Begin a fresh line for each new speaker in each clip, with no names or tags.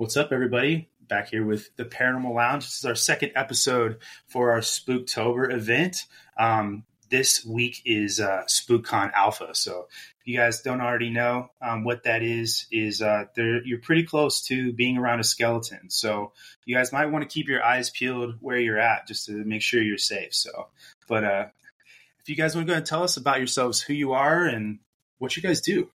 What's up, everybody? Back here with the Paranormal Lounge. This is our second episode for our Spooktober event. Um, this week is uh, SpookCon Alpha. So, if you guys don't already know um, what that is, is uh, you're pretty close to being around a skeleton. So, you guys might want to keep your eyes peeled where you're at just to make sure you're safe. So, but uh, if you guys want to go and tell us about yourselves, who you are, and what you guys do, what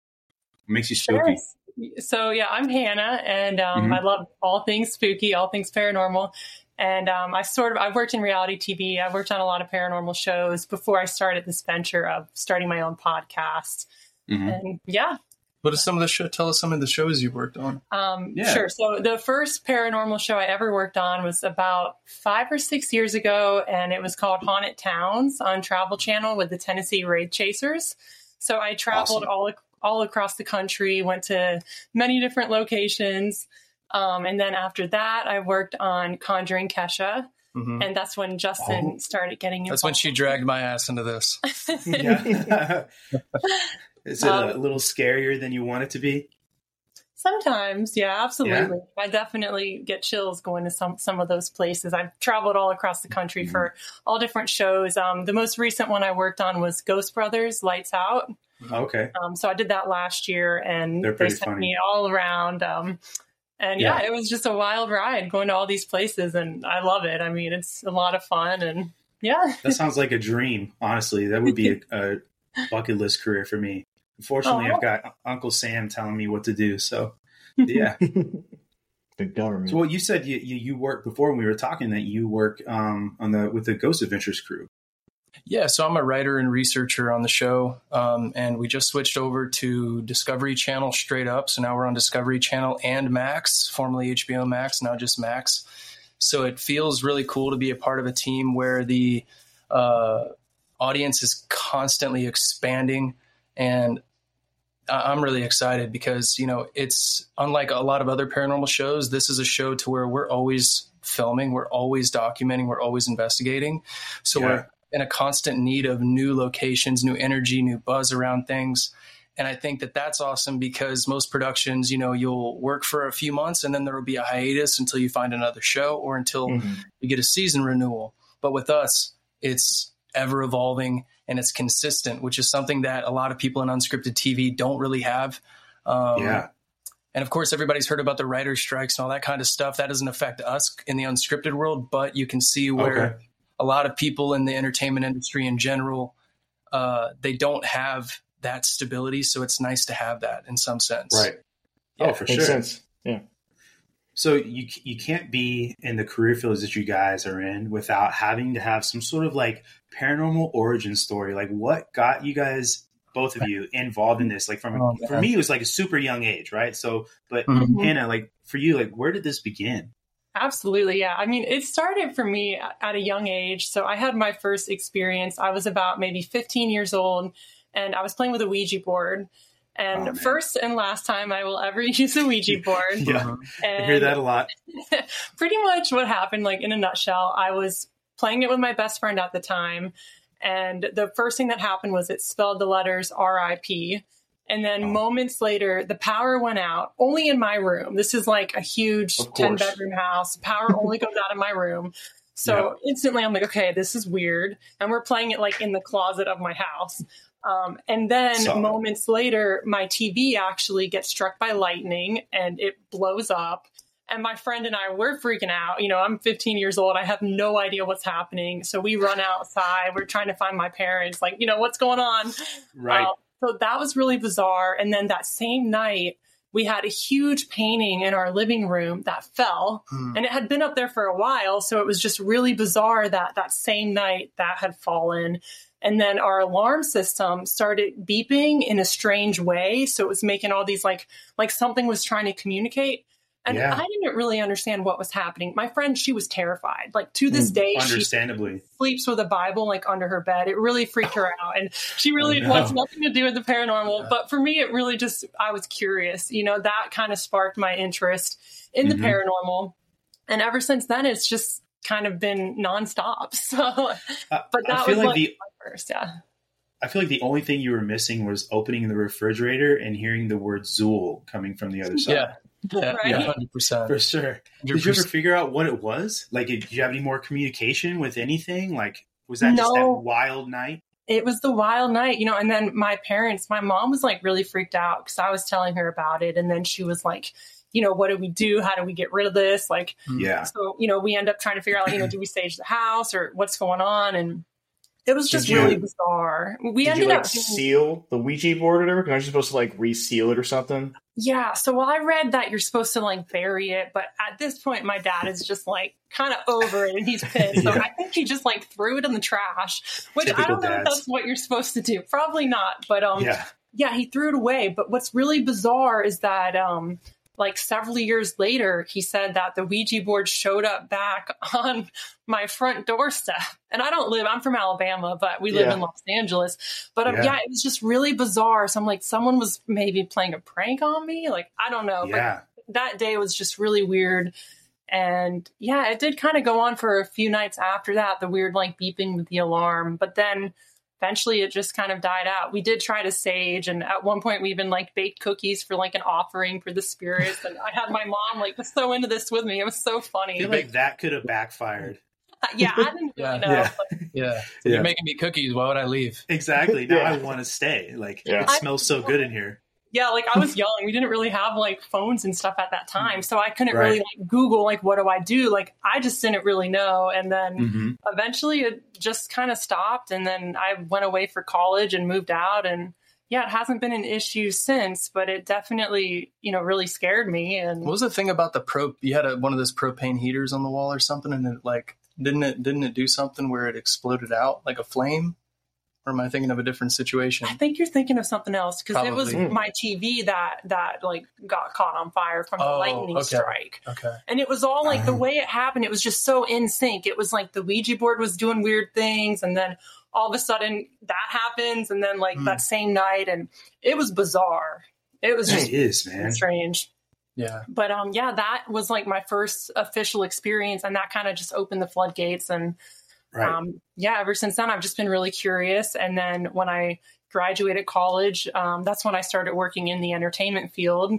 makes you spooky.
Sure so yeah, I'm Hannah, and um, mm-hmm. I love all things spooky, all things paranormal. And um, I sort of I've worked in reality TV. I've worked on a lot of paranormal shows before I started this venture of starting my own podcast. Mm-hmm. And yeah.
What are some of the show? Tell us some of the shows you've worked on.
Um, yeah. Sure. So the first paranormal show I ever worked on was about five or six years ago, and it was called Haunted Towns on Travel Channel with the Tennessee Wraith Chasers. So I traveled awesome. all all across the country, went to many different locations. Um, and then after that, I worked on Conjuring Kesha. Mm-hmm. And that's when Justin oh. started getting
involved. That's when she dragged my ass into this.
Is it um, a little scarier than you want it to be?
Sometimes, yeah, absolutely. Yeah. I definitely get chills going to some some of those places. I've traveled all across the country mm-hmm. for all different shows. Um, the most recent one I worked on was Ghost Brothers Lights Out.
Okay.
Um, so I did that last year, and they sent funny. me all around. Um, and yeah. yeah. it was just a wild ride going to all these places, and I love it. I mean, it's a lot of fun, and yeah.
that sounds like a dream. Honestly, that would be a, a bucket list career for me. Unfortunately, oh. I've got Uncle Sam telling me what to do. So, yeah.
the government.
So, what you said you, you, you work before when we were talking that you work um, on the with the Ghost Adventures crew.
Yeah, so I'm a writer and researcher on the show, um, and we just switched over to Discovery Channel straight up. So now we're on Discovery Channel and Max, formerly HBO Max, now just Max. So it feels really cool to be a part of a team where the uh, audience is constantly expanding, and I'm really excited because you know it's unlike a lot of other paranormal shows. This is a show to where we're always filming, we're always documenting, we're always investigating. So yeah. we're in a constant need of new locations, new energy, new buzz around things. And I think that that's awesome because most productions, you know, you'll work for a few months and then there will be a hiatus until you find another show or until mm-hmm. you get a season renewal. But with us, it's ever evolving and it's consistent, which is something that a lot of people in unscripted TV don't really have.
Um, yeah.
And of course, everybody's heard about the writer's strikes and all that kind of stuff. That doesn't affect us in the unscripted world, but you can see where okay a lot of people in the entertainment industry in general, uh, they don't have that stability. So it's nice to have that in some sense.
Right. Yeah, oh, for
sure. Sense. Yeah.
So you you can't be in the career fields that you guys are in without having to have some sort of like paranormal origin story. Like what got you guys both of you involved in this? Like from oh, for me it was like a super young age, right? So but mm-hmm. Hannah, like for you, like where did this begin?
Absolutely. Yeah. I mean, it started for me at a young age. So I had my first experience. I was about maybe 15 years old and I was playing with a Ouija board. And oh, first and last time I will ever use a Ouija board.
yeah. And I hear that a lot.
pretty much what happened, like in a nutshell, I was playing it with my best friend at the time. And the first thing that happened was it spelled the letters RIP. And then oh. moments later, the power went out only in my room. This is like a huge 10 bedroom house. Power only goes out in my room. So instantly I'm like, okay, this is weird. And we're playing it like in the closet of my house. Um, and then moments later, my TV actually gets struck by lightning and it blows up. And my friend and I, we're freaking out. You know, I'm 15 years old. I have no idea what's happening. So we run outside. We're trying to find my parents. Like, you know, what's going on?
Right. Um,
so that was really bizarre. And then that same night, we had a huge painting in our living room that fell hmm. and it had been up there for a while. So it was just really bizarre that that same night that had fallen. And then our alarm system started beeping in a strange way. So it was making all these like, like something was trying to communicate. And yeah. I didn't really understand what was happening. My friend, she was terrified. Like to this mm, day,
understandably,
she sleeps with a Bible like under her bed. It really freaked her out, and she really wants nothing to do with the paranormal. Yeah. But for me, it really just I was curious. You know, that kind of sparked my interest in the mm-hmm. paranormal, and ever since then, it's just kind of been nonstop. So, uh, but that was like, the first, yeah.
I feel like the only thing you were missing was opening the refrigerator and hearing the word Zuul coming from the other side.
Yeah. Yeah,
Right?
yeah, hundred percent.
For sure. Did you ever figure out what it was? Like, did you have any more communication with anything? Like, was that just that wild night?
it was the wild night, you know. And then my parents, my mom was like really freaked out because I was telling her about it, and then she was like, you know, what do we do? How do we get rid of this? Like,
Yeah.
so you know, we end up trying to figure out, like, you know, do we stage the house or what's going on? And it was just
Did you-
really bizarre. We
Did
ended
you like
up
seal the Ouija board or whatever? Because you supposed to like reseal it or something?
Yeah, so while I read that you're supposed to like bury it, but at this point, my dad is just like kind of over it and he's pissed. So
Yeah.
I think he just like threw it in the trash, which I
Typical
don't know if
dads.
that's what you're supposed to do. Probably not, but um,
Yeah.
yeah, he threw it away. But what's really bizarre is that um, like several years later, he said that the Ouija board showed up back on my front doorstep. And I don't live, I'm from Alabama, but we live
Yeah.
in Los Angeles. But um,
Yeah.
yeah. it was just really bizarre. So I'm like, someone was maybe playing a prank on me. Like, I don't know. But
Yeah.
that day was just really weird. And yeah, it did kind of go on for a few nights after that, the weird like beeping with the alarm. But then eventually it just kind of died out. We did try to sage, and at one point we even like baked cookies for like an offering for the spirits. And I had my mom like was so into this with me. It was so
I
funny.
feel like that could have backfired.
yeah, I didn't really
Yeah.
know.
Yeah.
but
Yeah.
Yeah.
You're making me cookies. Why would I leave?
Exactly. Now
Yeah.
I want to stay. Like,
Yeah.
it smells so good in here.
Yeah, like I was young. We didn't really have like phones and stuff at that time. So I couldn't
Right.
really like Google like what do I do? Like I just didn't really know. And then
hmm
eventually it just kind of stopped and then I went away for college and moved out and yeah, it hasn't been an issue since, but it definitely, you know, really scared me and
What was the thing about the pro? You had a, one of those propane heaters on the wall or something, and it like didn't it didn't it do something where it exploded out like a flame? Or am I thinking of a different situation?
I think you're thinking of something else because it was
Mm.
my TV that that like got caught on fire from the
Oh,
lightning
okay.
strike.
Okay.
And it was all like the way it happened, it was just so in sync. It was like the Ouija board was doing weird things, and then all of a sudden that happens, and then like
Hmm.
that same night, and it was bizarre. It was
It
just
is, man.
strange.
Yeah.
But um, yeah, that was like my first official experience, and that kind of just opened the floodgates. And
Right.
um, yeah, ever since then, I've just been really curious. And then when I graduated college, um, that's when I started working in the entertainment field.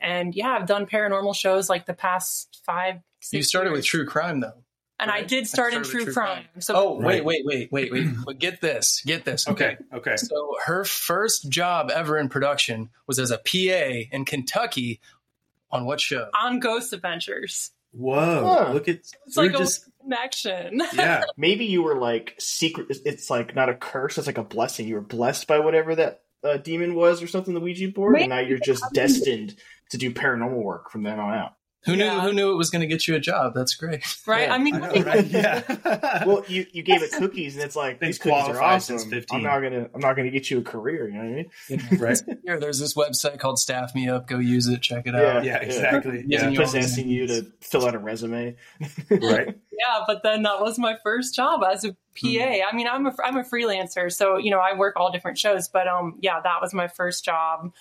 And yeah, I've done paranormal shows like the past five. Six
You started with true crime though.
and I did start in true,
true
crime.
crime.
So
Oh
Right.
wait, wait, wait, wait, wait. but get this, get this.
okay. Okay.
So her first job ever in production was as a PA in Kentucky. On what show?
on Ghost Adventures,
Whoa.
Huh.
Look at
it's
we're
like
just
a connection.
yeah.
Maybe you were like secret. It's like not a curse. It's like a blessing. You were blessed by whatever that uh, demon was or something. The Ouija board, and now you're just destined to do paranormal work from then on out.
Who knew? Who knew it was going to get you a job? That's great.
right?
Yeah,
I mean,
I know, right? Yeah.
Well, you you gave it cookies, and it's like these cookies are
qualified
awesome.
since 15.
I'm not gonna I'm not gonna get you a career. You know what I mean?
right.
Here, there's this website called Staff Me Up. Go use it. Check it out.
Yeah, exactly.
Yeah.
Yeah.
You
Possessing you to fill out a resume.
Right.
yeah, but then that was my first job as a PA.
Hmm.
I mean, I'm a I'm a freelancer, so you know I work all different shows. But um, yeah, that was my first job.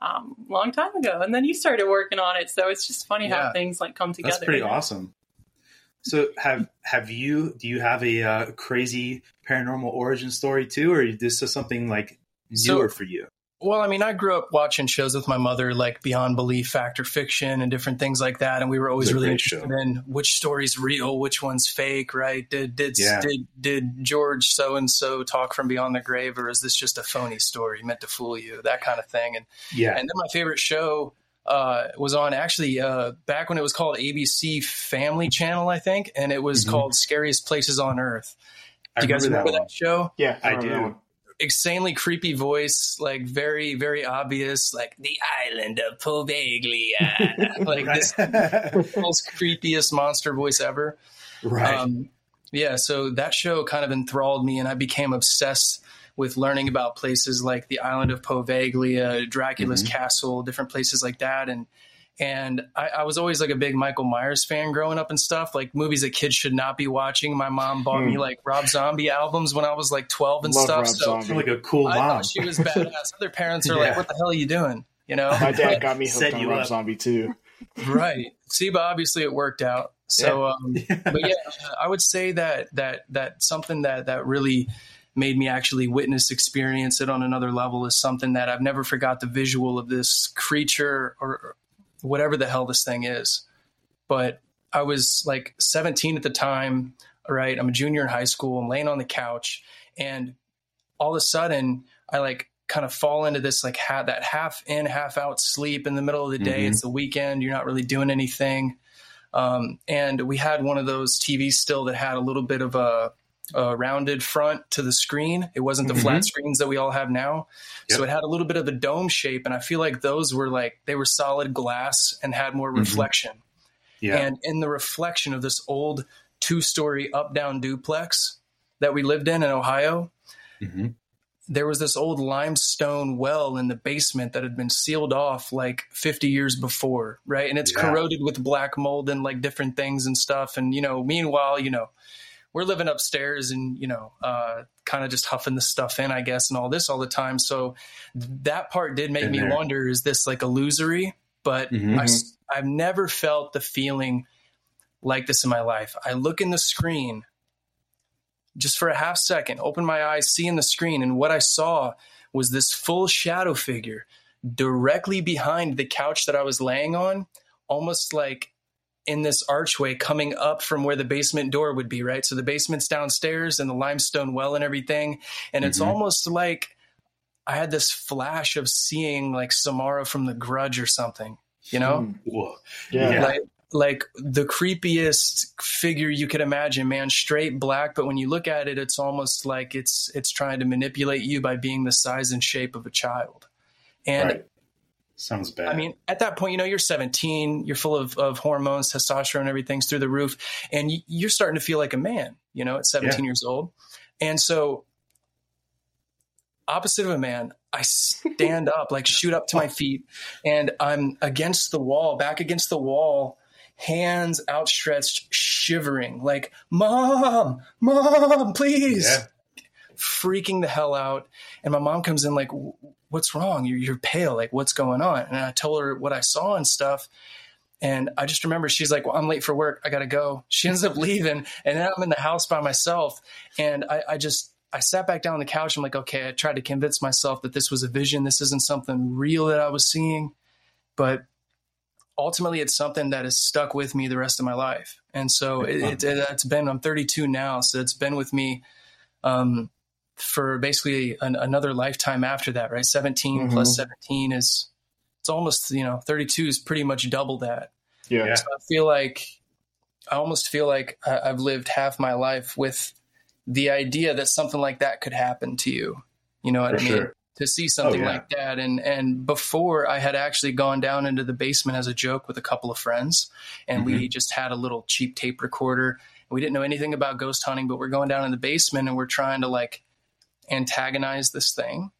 Um, long time ago, and then you started working on it, so it's just funny
Yeah.
how things like come together.
That's pretty
you
awesome. So have have you do you have a uh, crazy paranormal origin story too, or is this just something like
So-
newer for you?
Well, I mean, I grew up watching shows with my mother, like Beyond Belief, Fact or Fiction, and different things like that. And we were always really interested
show.
in which story's real, which one's fake, right? Did did
Yeah.
did, did George so and so talk from beyond the grave, or is this just a phony story meant to fool you? That kind of thing. And
Yeah.
and then my favorite show uh, was on actually uh, back when it was called ABC Family Channel, I think, and it was
Mhm.
called Scariest Places on Earth.
I
Do you guys
remember
remember
that
that, show?
Yeah,
I
remember that
do.
one.
Insanely creepy voice, like very, very obvious, like the island of Poveglia, like this most creepiest monster voice ever.
right.
Um, yeah, so that show kind of enthralled me, and I became obsessed with learning about places like the island of Poveglia, Dracula's
Mhm.
castle, different places like that, and and I, I was always like a big Michael Myers fan growing up and stuff, like movies that kids should not be watching. My mom bought me
Hmm.
like Rob Zombie albums when I was like twelve and
Love
stuff.
Rob
so
Zombie.
Like a cool
I
mom.
thought she was badass. Other parents are
Yeah.
like, "What the hell are you doing?" You know,
My dad got me hooked on
you
Rob
up.
Zombie too.
right? See, but obviously it worked out. So, um, but yeah, I would say that that that something that that really made me actually witness experience it on another level is something that I've never forgot the visual of this creature or whatever the hell this thing is. But I was like 17 at the time, right? I'm a junior in high school. I'm laying on the couch, and all of a sudden, I like kind of fall into this like ha- that half in, half out sleep in the middle of the day.
Mhm.
It's the weekend. You're not really doing anything. Um, and we had one of those TVs still that had a little bit of a, a rounded front to the screen. It wasn't the
Mhm.
flat screens that we all have now. So it had a little bit of a dome shape. And I feel like those were like, they were solid glass and had more
Mhm.
reflection.
Yeah.
And in the reflection of this old two story up down duplex that we lived in in Ohio,
Mhm.
there was this old limestone well in the basement that had been sealed off like 50 years before, right? And it's
Yeah.
corroded with black mold and like different things and stuff. And, you know, meanwhile, you know, we're living upstairs and, you know, uh, kind of just huffing the stuff in, I guess, and all this all the time. So that part did make
Been
me
there.
wonder is this like illusory? But
Mhm.
I, I've never felt the feeling like this in my life. I look in the screen just for a half second, open my eyes, see in the screen, and what I saw was this full shadow figure directly behind the couch that I was laying on, almost like in this archway coming up from where the basement door would be, right? So the basement's downstairs and the limestone well and everything. And it's
Mhm.
almost like I had this flash of seeing like Samara from the grudge or something, you know?
Hmm. Yeah.
Yeah.
like like the creepiest figure you could imagine man straight black but when you look at it it's almost like it's it's trying to manipulate you by being the size and shape of a child and
Right. Sounds bad.
I mean, at that point, you know, you're 17, you're full of, of hormones, testosterone, everything's through the roof, and you, you're starting to feel like a man, you know, at 17 years old. And so, opposite of a man, I stand up, like shoot up to my feet, and I'm against the wall, back against the wall, hands outstretched, shivering, like, Mom, Mom, please
yeah.
freaking the hell out. And my mom comes in like, "What's wrong? You're, you're pale. Like, what's going on?" And I told her what I saw and stuff. And I just remember she's like, "Well, I'm late for work. I gotta go." She ends up leaving, and then I'm in the house by myself. And I, I just I sat back down on the couch. I'm like, okay. I tried to convince myself that this was a vision. This isn't something real that I was seeing, but ultimately, it's something that has stuck with me the rest of my life. And so it, it, it's been. I'm 32 now, so it's been with me. Um, for basically an, another lifetime after that, right? 17
Mhm.
plus 17 is, it's almost, you know, 32 is pretty much double that.
Yeah.
Yeah.
So I feel like, I almost feel like I, I've lived half my life with the idea that something like that could happen to you. You know what
For
I mean?
sure.
To see something
Oh, yeah.
like that. And, and before I had actually gone down into the basement as a joke with a couple of friends and
Mm-hmm.
we just had a little cheap tape recorder. We didn't know anything about ghost hunting, but we're going down in the basement and we're trying to like antagonize this thing.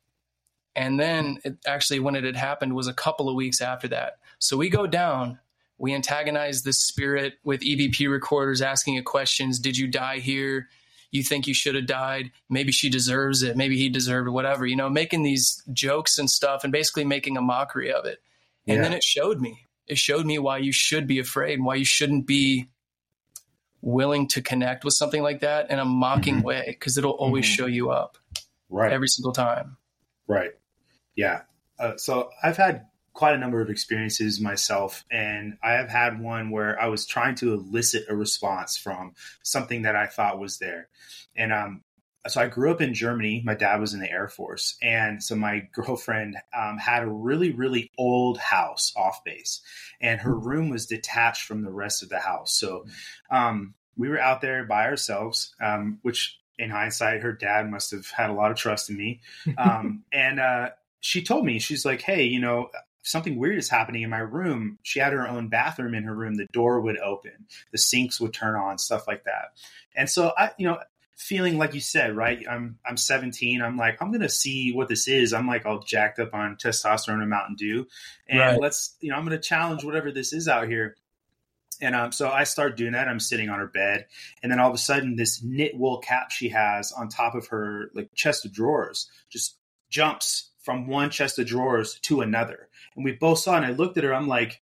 And then it actually, when it had happened, was a couple of weeks after that. So we go down, we antagonize this spirit with EVP recorders asking it questions. Did you die here? You think you should have died? Maybe she deserves it. Maybe he deserved it, whatever, you know, making these jokes and stuff and basically making a mockery of it. And
Yeah.
then it showed me. It showed me why you should be afraid and why you shouldn't be willing to connect with something like that in a mocking
Mhm.
way because it'll always
Mhm.
show you up
Right.
every single time.
Right. Yeah. Uh, so I've had quite a number of experiences myself, and I have had one where I was trying to elicit a response from something that I thought was there. And um, so I grew up in Germany. My dad was in the Air Force. And so my girlfriend um, had a really, really old house off base, and her room was detached from the rest of the house. So um, we were out there by ourselves, um, which in hindsight, her dad must have had a lot of trust in me. Um, and uh, she told me, she's like, hey, you know, something weird is happening in my room. She had her own bathroom in her room. The door would open, the sinks would turn on, stuff like that. And so I, you know, feeling like you said, right? I'm I'm 17. I'm like, I'm gonna see what this is. I'm like all jacked up on testosterone and Mountain Dew, and
Right.
let's, you know, I'm gonna challenge whatever this is out here. And um, so I start doing that. I'm sitting on her bed, and then all of a sudden, this knit wool cap she has on top of her like chest of drawers just jumps from one chest of drawers to another. And we both saw, and I looked at her. I'm like,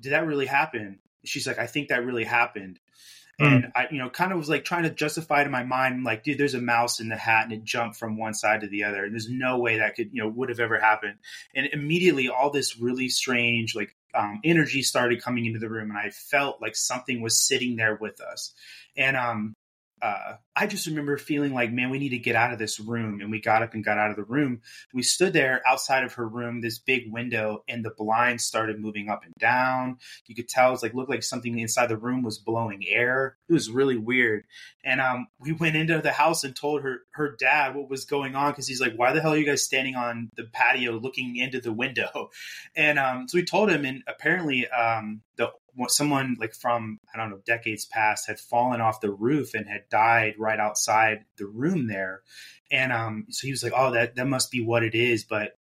"Did that really happen?" She's like, "I think that really happened." And I, you know, kind of was like trying to justify to my mind, like, dude, there's a mouse in the hat and it jumped from one side to the other. And there's no way that could, you know, would have ever happened. And immediately all this really strange, like um, energy started coming into the room, and I felt like something was sitting there with us. And um, uh, I just remember feeling like, man, we need to get out of this room. And we got up and got out of the room. We stood there outside of her room, this big window, and the blinds started moving up and down. You could tell it was like looked like something inside the room was blowing air. It was really weird. And um, we went into the house and told her her dad what was going on because he's like, why the hell are you guys standing on the patio looking into the window? And um, so we told him, and apparently um, the someone like from I don't know decades past had fallen off the roof and had died right outside the room there, and um, so he was like, "Oh, that that must be what it is." But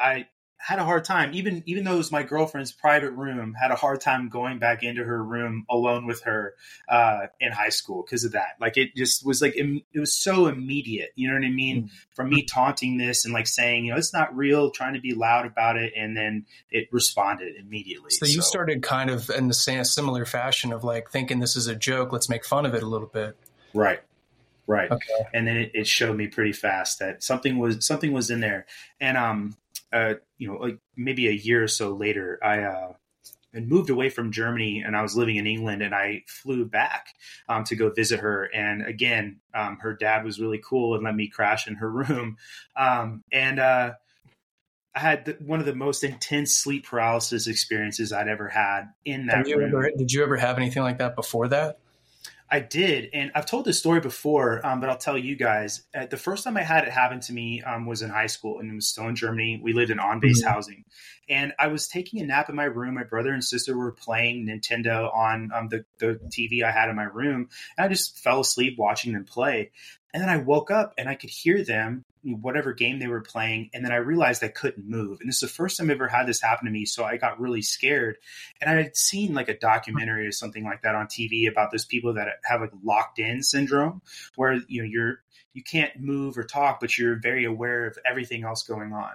I had a hard time, even even though it was my girlfriend's private room, had a hard time going back into her room alone with her uh, in high school because of that. Like it just was like it, it was so immediate. You know what I mean? Mm-hmm. From me taunting this and like saying, you know, it's not real, trying to be loud about it, and then it responded immediately.
So, so. you started kind of in the same similar fashion of like thinking this is a joke. Let's make fun of it a little bit.
Right right okay. and then it, it, showed me pretty fast that something was something was in there and um uh, you know, like maybe a year or so later, I uh, had moved away from Germany and I was living in England and I flew back um, to go visit her. And again, um, her dad was really cool and let me crash in her room. Um, and uh, I had the, one of the most intense sleep paralysis experiences I'd ever had in that
did
room.
Ever, did you ever have anything like that before that?
I did, and I've told this story before, um, but I'll tell you guys. Uh, the first time I had it happen to me um, was in high school, and it was still in Germany. We lived in on-base mm-hmm. housing, and I was taking a nap in my room. My brother and sister were playing Nintendo on um, the the TV I had in my room, and I just fell asleep watching them play. And then I woke up and I could hear them, whatever game they were playing. And then I realized I couldn't move. And this is the first time I ever had this happen to me. So I got really scared. And I had seen like a documentary or something like that on TV about those people that have like locked in syndrome, where, you know, you're, you can't move or talk, but you're very aware of everything else going on.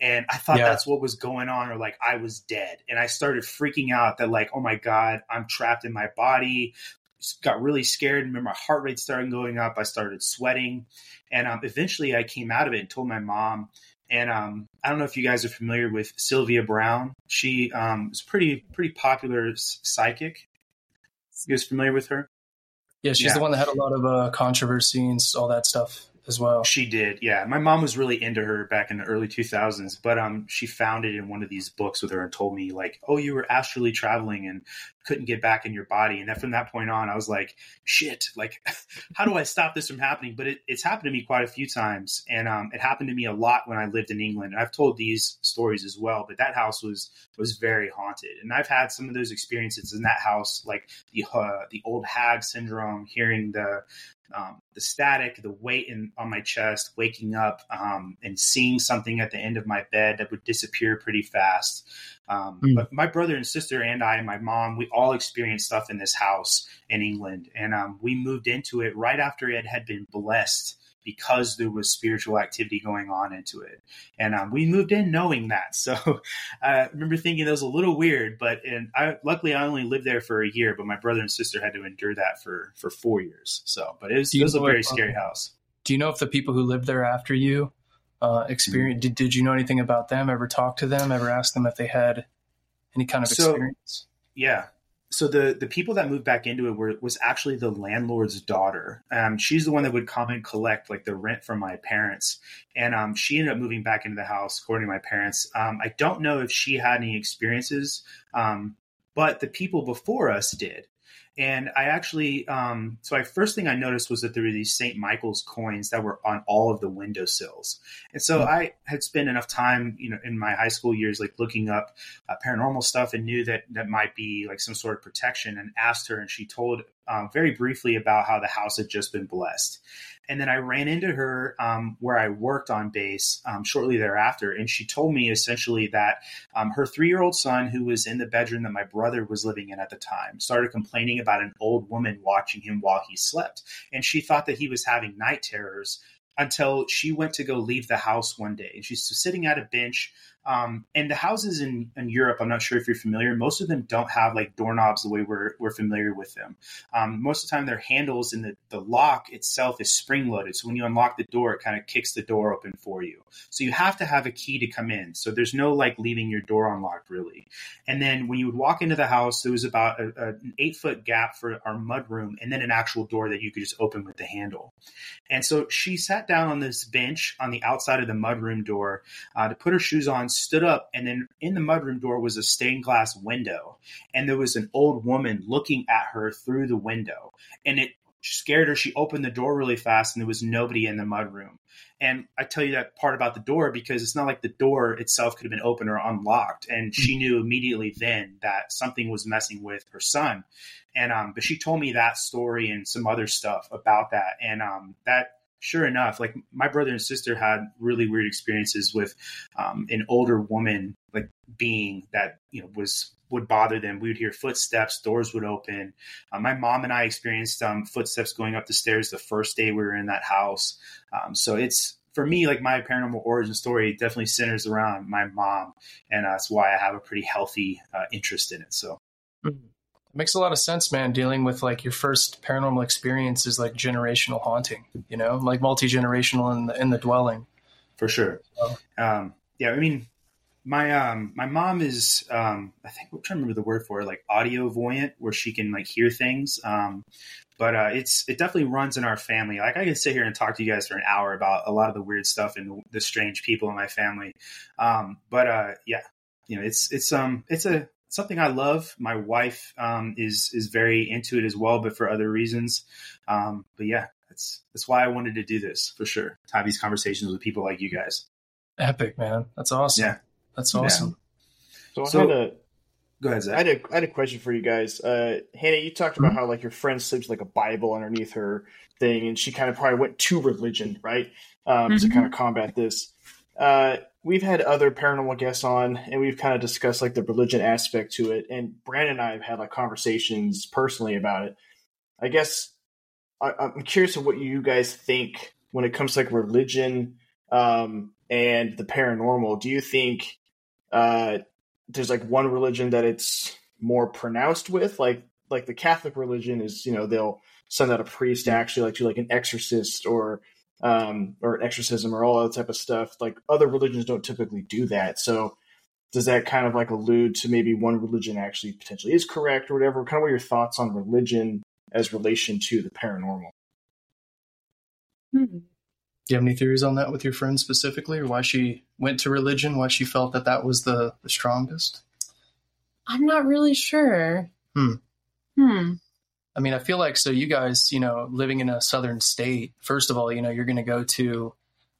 And I thought yeah. that's what was going on, or like I was dead. And I started freaking out that, like, oh my God, I'm trapped in my body got really scared. And remember, my heart rate started going up. I started sweating, and um, eventually, I came out of it and told my mom. And um, I don't know if you guys are familiar with Sylvia Browne. She um, was pretty pretty popular psychic. You guys familiar with her?
Yeah, she's yeah. the one that had a lot of uh, controversy and all that stuff as well.
She did, yeah. My mom was really into her back in the early 2000s, but um, she found it in one of these books with her and told me like, "Oh, you were astrally traveling and couldn't get back in your body." And then from that point on, I was like, "Shit! Like, how do I stop this from happening?" But it, it's happened to me quite a few times, and um, it happened to me a lot when I lived in England. And I've told these stories as well, but that house was was very haunted, and I've had some of those experiences in that house, like the uh, the old hag syndrome, hearing the um, the static, the weight in, on my chest, waking up um, and seeing something at the end of my bed that would disappear pretty fast. Um, mm. But my brother and sister and I and my mom, we all experienced stuff in this house in England, and um, we moved into it right after it had been blessed because there was spiritual activity going on into it. And um, we moved in knowing that. So I remember thinking that was a little weird, but and I luckily I only lived there for a year, but my brother and sister had to endure that for for four years. So, but it was, it was a very if, scary house.
Do you know if the people who lived there after you uh, experience? Mm-hmm. Did, did you know anything about them? Ever talk to them? Ever ask them if they had any kind of so, experience?
Yeah, so the the people that moved back into it were was actually the landlord's daughter. Um, she's the one that would come and collect like the rent from my parents, and um, she ended up moving back into the house according to my parents. Um, I don't know if she had any experiences, um, but the people before us did. And I actually, um, so I first thing I noticed was that there were these St. Michael's coins that were on all of the windowsills. And so mm-hmm. I had spent enough time, you know, in my high school years, like looking up uh, paranormal stuff and knew that that might be like some sort of protection and asked her and she told um, very briefly about how the house had just been blessed. And then I ran into her um, where I worked on base um, shortly thereafter. And she told me essentially that um, her three year old son, who was in the bedroom that my brother was living in at the time, started complaining about an old woman watching him while he slept. And she thought that he was having night terrors until she went to go leave the house one day. And she's sitting at a bench Um, and the houses in, in Europe, I'm not sure if you're familiar. Most of them don't have like doorknobs the way we're we're familiar with them. Um, most of the time, their handles and the the lock itself is spring loaded. So when you unlock the door, it kind of kicks the door open for you. So you have to have a key to come in. So there's no like leaving your door unlocked really. And then when you would walk into the house, there was about a, a, an eight foot gap for our mud room, and then an actual door that you could just open with the handle. And so she sat down on this bench on the outside of the mudroom door uh, to put her shoes on, stood up, and then in the mudroom door was a stained glass window. And there was an old woman looking at her through the window. And it scared her. She opened the door really fast, and there was nobody in the mudroom. And I tell you that part about the door because it's not like the door itself could have been open or unlocked. And she knew immediately then that something was messing with her son. And um, but she told me that story and some other stuff about that. And um, that sure enough, like my brother and sister had really weird experiences with um, an older woman, like being that you know was would bother them. We would hear footsteps, doors would open. Uh, my mom and I experienced um, footsteps going up the stairs the first day we were in that house. Um, so it's for me, like my paranormal origin story definitely centers around my mom, and that's why I have a pretty healthy uh, interest in it. So.
Mm-hmm. It makes a lot of sense, man. Dealing with like your first paranormal experience is like generational haunting, you know, like multi generational in the in the dwelling.
For sure. So. Um, yeah, I mean, my um my mom is um I think I'm trying to remember the word for it, like audio voyant, where she can like hear things. Um, but uh, it's it definitely runs in our family. Like I can sit here and talk to you guys for an hour about a lot of the weird stuff and the, the strange people in my family. Um, but uh, yeah, you know, it's it's um it's a something I love. My wife um, is is very into it as well, but for other reasons. Um, but yeah, that's that's why I wanted to do this for sure. To have these conversations with people like you guys.
Epic, man. That's awesome. Yeah, that's awesome.
Yeah. So, so I had a
go ahead. Zach.
I had a I had a question for you guys. Uh, Hannah, you talked about mm-hmm. how like your friend sleeps like a Bible underneath her thing, and she kind of probably went to religion, right, um, mm-hmm. to kind of combat this. Uh, we've had other paranormal guests on and we've kind of discussed like the religion aspect to it and brandon and i have had like conversations personally about it. I guess I, am curious of what you guys think when it comes to like religion um, and the paranormal. Do you think uh, there's like one religion that it's more pronounced with? Like like the catholic religion is you know they'll send out a priest to actually like do like an exorcist or um, or exorcism or all that type of stuff. Like other religions don't typically do that. So does that kind of like allude to maybe one religion actually potentially is correct or whatever? Kind of what your thoughts on religion as relation to the paranormal?
Hmm. Do you have any theories on that with your friend specifically, or why she went to religion? Why she felt that that was the, the strongest?
I'm not really sure.
Hmm.
Hmm.
I mean, I feel like so you guys, you know, living in a southern state, first of all, you know, you're going to go to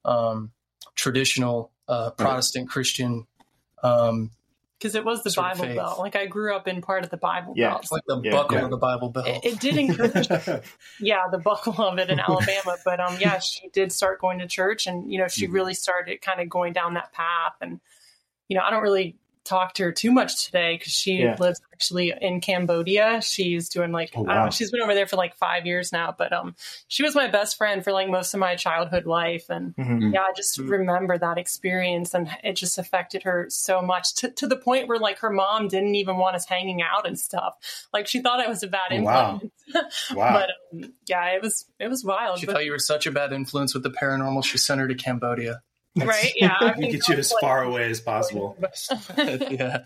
um, traditional uh, Protestant Christian. Um,
because it was the Bible Belt. Like I grew up in part of the Bible
yeah,
Belt.
It's like the yeah, buckle yeah. of the Bible Belt.
It, it did encourage, yeah, the buckle of it in Alabama. But um, yeah, she did start going to church, and you know, she mm-hmm. really started kind of going down that path. And you know, I don't really talk to her too much today because she yeah. lives actually in Cambodia. She's doing like oh, wow. she's been over there for like five years now. But um, she was my best friend for like most of my childhood life, and mm-hmm. yeah, I just mm-hmm. remember that experience, and it just affected her so much to to the point where like her mom didn't even want us hanging out and stuff. Like she thought I was a bad oh, influence. Wow. wow. but um, yeah, it was it was wild.
She
but,
thought you were such a bad influence with the paranormal. She sent her to Cambodia
right? Yeah,
we get you as far away as possible.
yeah.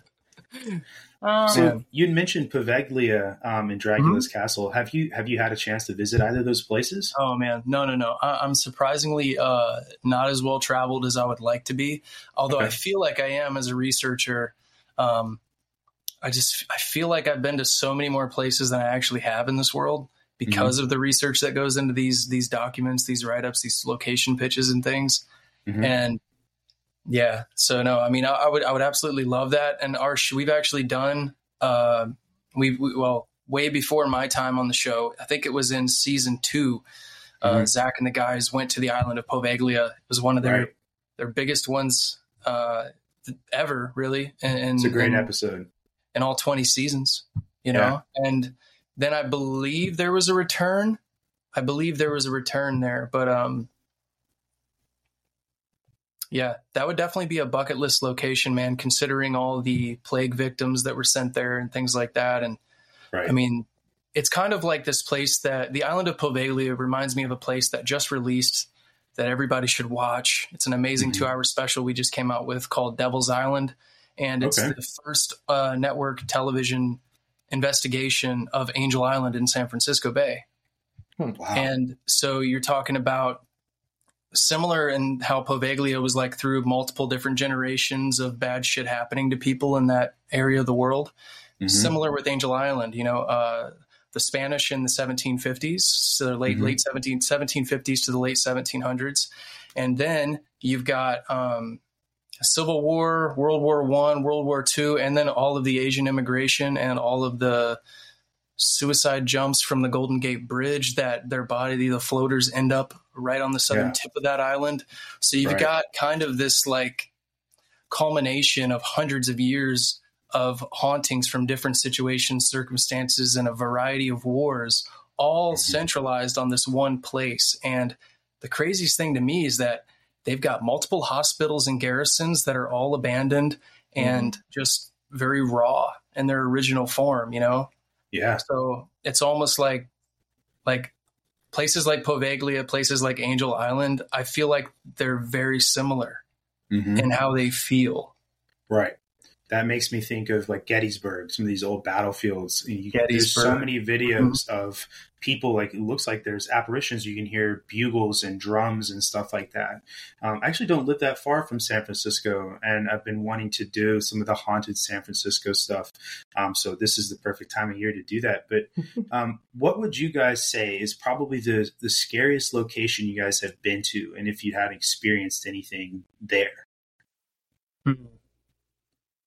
Um, so you'd mentioned Poveglia um, in Dracula's mm-hmm. castle. Have you have you had a chance to visit either of those places?
Oh man, no, no, no. I, am surprisingly uh, not as well traveled as I would like to be. Although okay. I feel like I am as a researcher. Um, I just I feel like I've been to so many more places than I actually have in this world because mm-hmm. of the research that goes into these these documents, these write ups, these location pitches, and things. Mm-hmm. And yeah, so no, I mean, I, I, would I would absolutely love that. And our we've actually done uh, we've we, well way before my time on the show. I think it was in season two. Uh, mm-hmm. Zach and the guys went to the island of Poveglia. It was one of their right. their biggest ones uh, ever, really. And,
it's a great episode.
In all twenty seasons, you know. Yeah. And then I believe there was a return. I believe there was a return there, but um, Yeah, that would definitely be a bucket list location, man, considering all the plague victims that were sent there and things like that. And
Right.
I mean, it's kind of like this place that the island of Poveglia reminds me of a place that just released that everybody should watch. It's an amazing
Mhm.
two hour special we just came out with called Devil's Island. And it's
Okay.
the first uh, network television investigation of Angel Island in San Francisco Bay.
wow.
And so you're talking about similar in how Poveglia was like through multiple different generations of bad shit happening to people in that area of the world.
Mhm.
Similar with Angel Island, you know, uh, the Spanish in the 1750s, so the late
Mhm.
late 17, 1750s to the late 1700s, and then you've got um, Civil War, World War One, World War Two, and then all of the Asian immigration and all of the suicide jumps from the Golden Gate Bridge that their body, the floaters, end up right on the southern
Yeah.
tip of that island. So you've
Right.
got kind of this like culmination of hundreds of years of hauntings from different situations, circumstances, and a variety of wars, all
Mhm.
centralized on this one place. And the craziest thing to me is that they've got multiple hospitals and garrisons that are all abandoned and just very raw in their original form, you know?
Yeah.
So it's almost like like places like Poveglia, places like Angel Island, I feel like they're very similar
Mhm.
in how they feel.
Right. That makes me think of like Gettysburg, some of these old battlefields. You, there's so many videos of people like it looks like there's apparitions. You can hear bugles and drums and stuff like that. Um, I actually don't live that far from San Francisco, and I've been wanting to do some of the haunted San Francisco stuff. Um, so this is the perfect time of year to do that. But um, what would you guys say is probably the the scariest location you guys have been to, and if you had experienced anything there?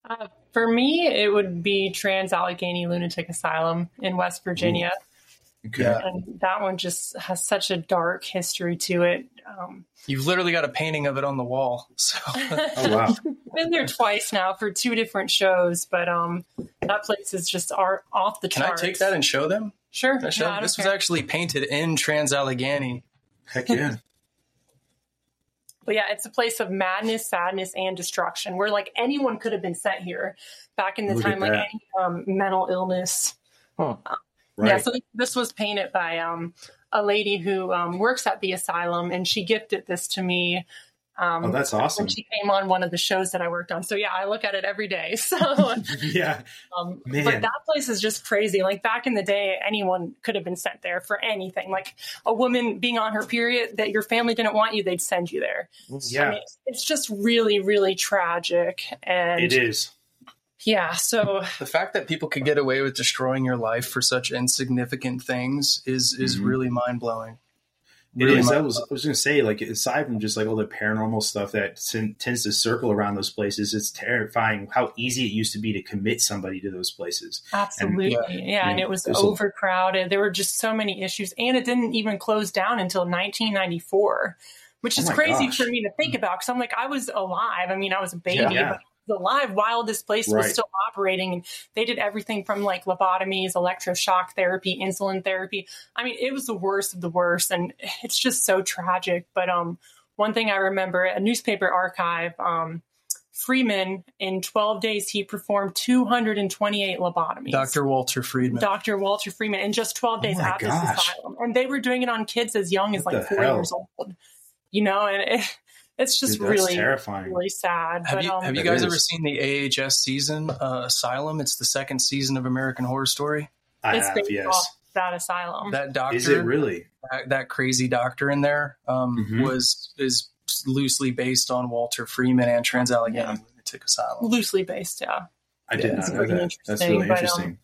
Uh, for me, it would be Trans Allegheny Lunatic Asylum in West Virginia.
Okay.
Yeah.
And that one just has such a dark history to it. Um,
You've literally got a painting of it on the wall. So
Oh wow.
been there twice now for two different shows, but um, that place is just art off the
can
charts.
I take that and show them?
Sure.
Show
Yeah,
them?
don't
This was actually painted in Trans Allegheny.
Heck yeah.
But yeah, it's a place of madness, sadness, and destruction where like anyone could have been sent here back in the
Look
time, like
that.
any um, mental illness.
Huh.
Right.
Yeah, so this was painted by um, a lady who um, works at the asylum, and she gifted this to me. Um,
oh, that's awesome.
when she came on one of the shows that I worked on. So yeah, I look at it every day. So, um,
yeah. Man.
but that place is just crazy. Like back in the day, anyone could have been sent there for anything. Like a woman being on her period that your family didn't want you, they'd send you there.
Yeah.
I mean, it's just really, really tragic. And
It is.
yeah, so
The fact that people could get away with destroying your life for such insignificant things is is
Mhm.
really mind blowing.
It
Really
is. I was, I was going to say, like, aside from just like all the paranormal stuff that sen- tends to circle around those places, it's terrifying how easy it used to be to commit somebody to those places.
absolutely.
yeah,
yeah, and
yeah,
it was
there's a-
overcrowded. There were just so many issues. And it didn't even close down until 1994, which
Oh
is
my
crazy
gosh.
for me to think about because I'm like, I was alive. I mean, I was a baby,
Yeah.
but I was alive while this place
Right.
was still operating. And they did everything from like lobotomies, electroshock therapy, insulin therapy. I mean, it was the worst of the worst. And it's just so tragic. But um, one thing I remember, a newspaper archive, um, Freeman, in 12 days, he performed 228 lobotomies.
Dr. Walter Friedman.
Dr. Walter Freeman in just 12
Oh
days
my
at this asylum. And they were doing it on kids as young as
What
like four
hell?
years old. You know, and it, it's just
Dude,
really,
terrifying.
really sad.
have
but,
you
um,
have you guys
is.
ever seen the AHS season uh, Asylum? It's the second season of American Horror Story.
I
it's
have, yes.
that asylum.
That doctor,
Is it really?
that, that crazy doctor in there, um,
Mhm.
was is loosely based on Walter Freeman and Trans Allegheny
Yeah.
Lunatic Asylum.
Loosely based, yeah.
I
Yeah,
did
it's
not know
pretty
that. That's
interesting,
really
but, um,
interesting.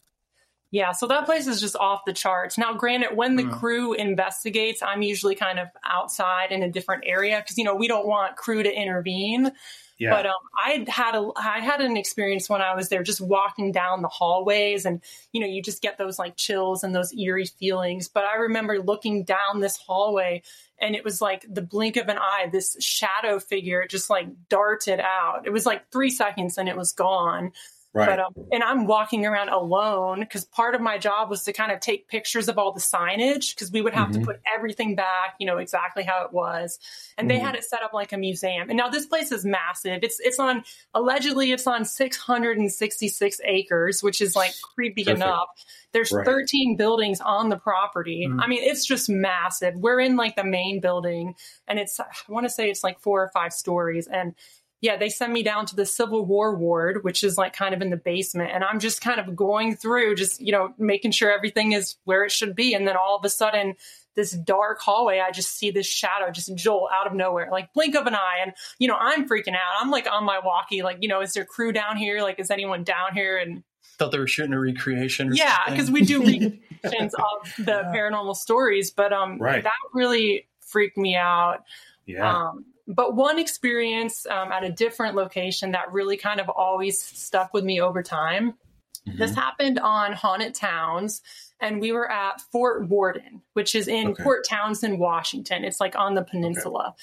Yeah, so that place is just off the charts. Now, granted, when the
Mm.
crew investigates, I'm usually kind of outside in a different area because you know we don't want crew to intervene.
yeah.
But um, I had a I had an experience when I was there, just walking down the hallways, and you know, you just get those like chills and those eerie feelings. But I remember looking down this hallway, and it was like the blink of an eye. This shadow figure just like darted out. It was like three seconds, and it was gone.
Right.
But um, and I'm walking around alone because part of my job was to kind of take pictures of all the signage because we would have
Mhm.
to put everything back, you know, exactly how it was. And they
Mhm.
had it set up like a museum. And now this place is massive. It's it's on allegedly it's on 666 acres, which is like creepy
Perfect.
enough. There's
Right.
13 buildings on the property.
Mhm.
I mean, it's just massive. We're in like the main building, and it's I want to say it's like four or five stories. And yeah, they send me down to the Civil War ward, which is like kind of in the basement, and I'm just kind of going through, just you know, making sure everything is where it should be. And then all of a sudden, this dark hallway, I just see this shadow just jolt out of nowhere, like blink of an eye. And you know, I'm freaking out. I'm like on my walkie, like you know, is there crew down here? Like, is anyone down here? And
Thought they were shooting a recreation. Or
yeah because we do recreations of the paranormal stories but um
Right.
that really freaked me out
Yeah.
um but one experience um, at a different location that really kind of always stuck with me over time this
Mhm.
happened on haunted towns and we were at fort worden which is in
Okay.
port townsend washington it's like on the peninsula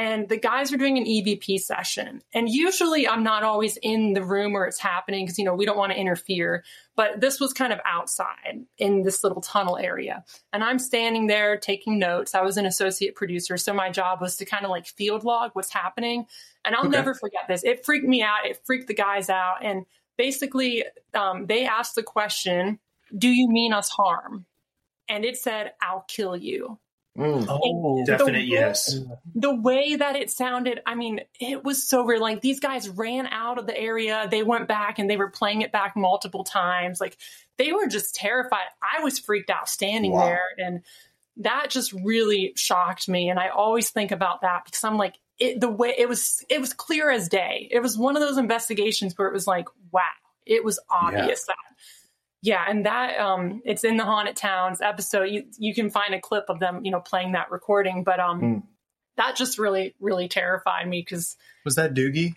and the guys were doing an evp session. And usually i'm not always in the room where it's happening because you know we don't want to interfere but this was kind of outside in this little tunnel area. And i'm standing there taking notes. I was an associate producer so my job was to kind of like field log what's happening. And i'll
Okay.
never forget this. It freaked me out. It freaked the guys out. And basically um, they asked the question do you mean us harm? And it said i'll kill you
Mm.
Oh,
Definite
the-
yes.
the way that it sounded, I mean, it was so weird. Like these guys ran out of the area, they went back and they were playing it back multiple times. Like they were just terrified. I was freaked out standing
Wow.
there, and that just really shocked me. And I always think about that because I'm like, it, the way it was, it was clear as day. It was one of those investigations where it was like, wow, it was obvious that. Yeah, and that um it's in the Haunted Towns episode. You you can find a clip of them, you know, playing that recording, but um
Mm.
that just really really terrified me cuz
was that Doogie?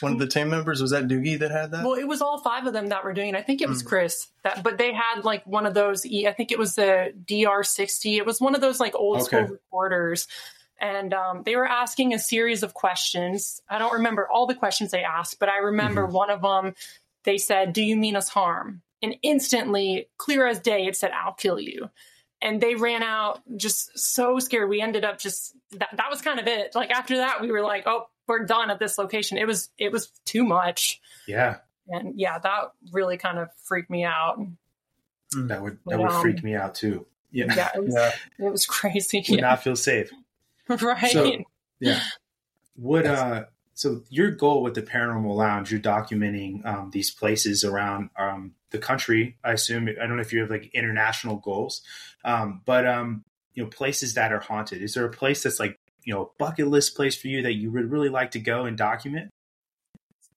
One of the team members was that Doogie that had that?
well, it was all five of them that were doing it. I think it was
Mm.
Chris that but they had like one of those E I think it was the DR60. It was one of those like old school
Okay.
recorders. And um, they were asking a series of questions. I don't remember all the questions they asked, but I remember one of them. They said, "Do you mean us harm?" And instantly, clear as day, it said, "I'll kill you." And they ran out just so scared. We ended up just that, that was kind of it. Like after that, we were like, "Oh, we're done at this location." It was it was too much,
Yeah.
and yeah, that really kind of freaked me out.
That would that would
Um,
freak me out too. Yeah.
Yeah, it was,
Yeah.
it was crazy.
Would
Yeah.
not feel safe.
right.
So- Yeah. Would uh so your goal with the paranormal lounge, you're documenting um, these places around um, the country. I assume I don't know if you have like international goals, um, but um, you know places that are haunted. Is there a place that's like you know a bucket list place for you that you would really like to go and document?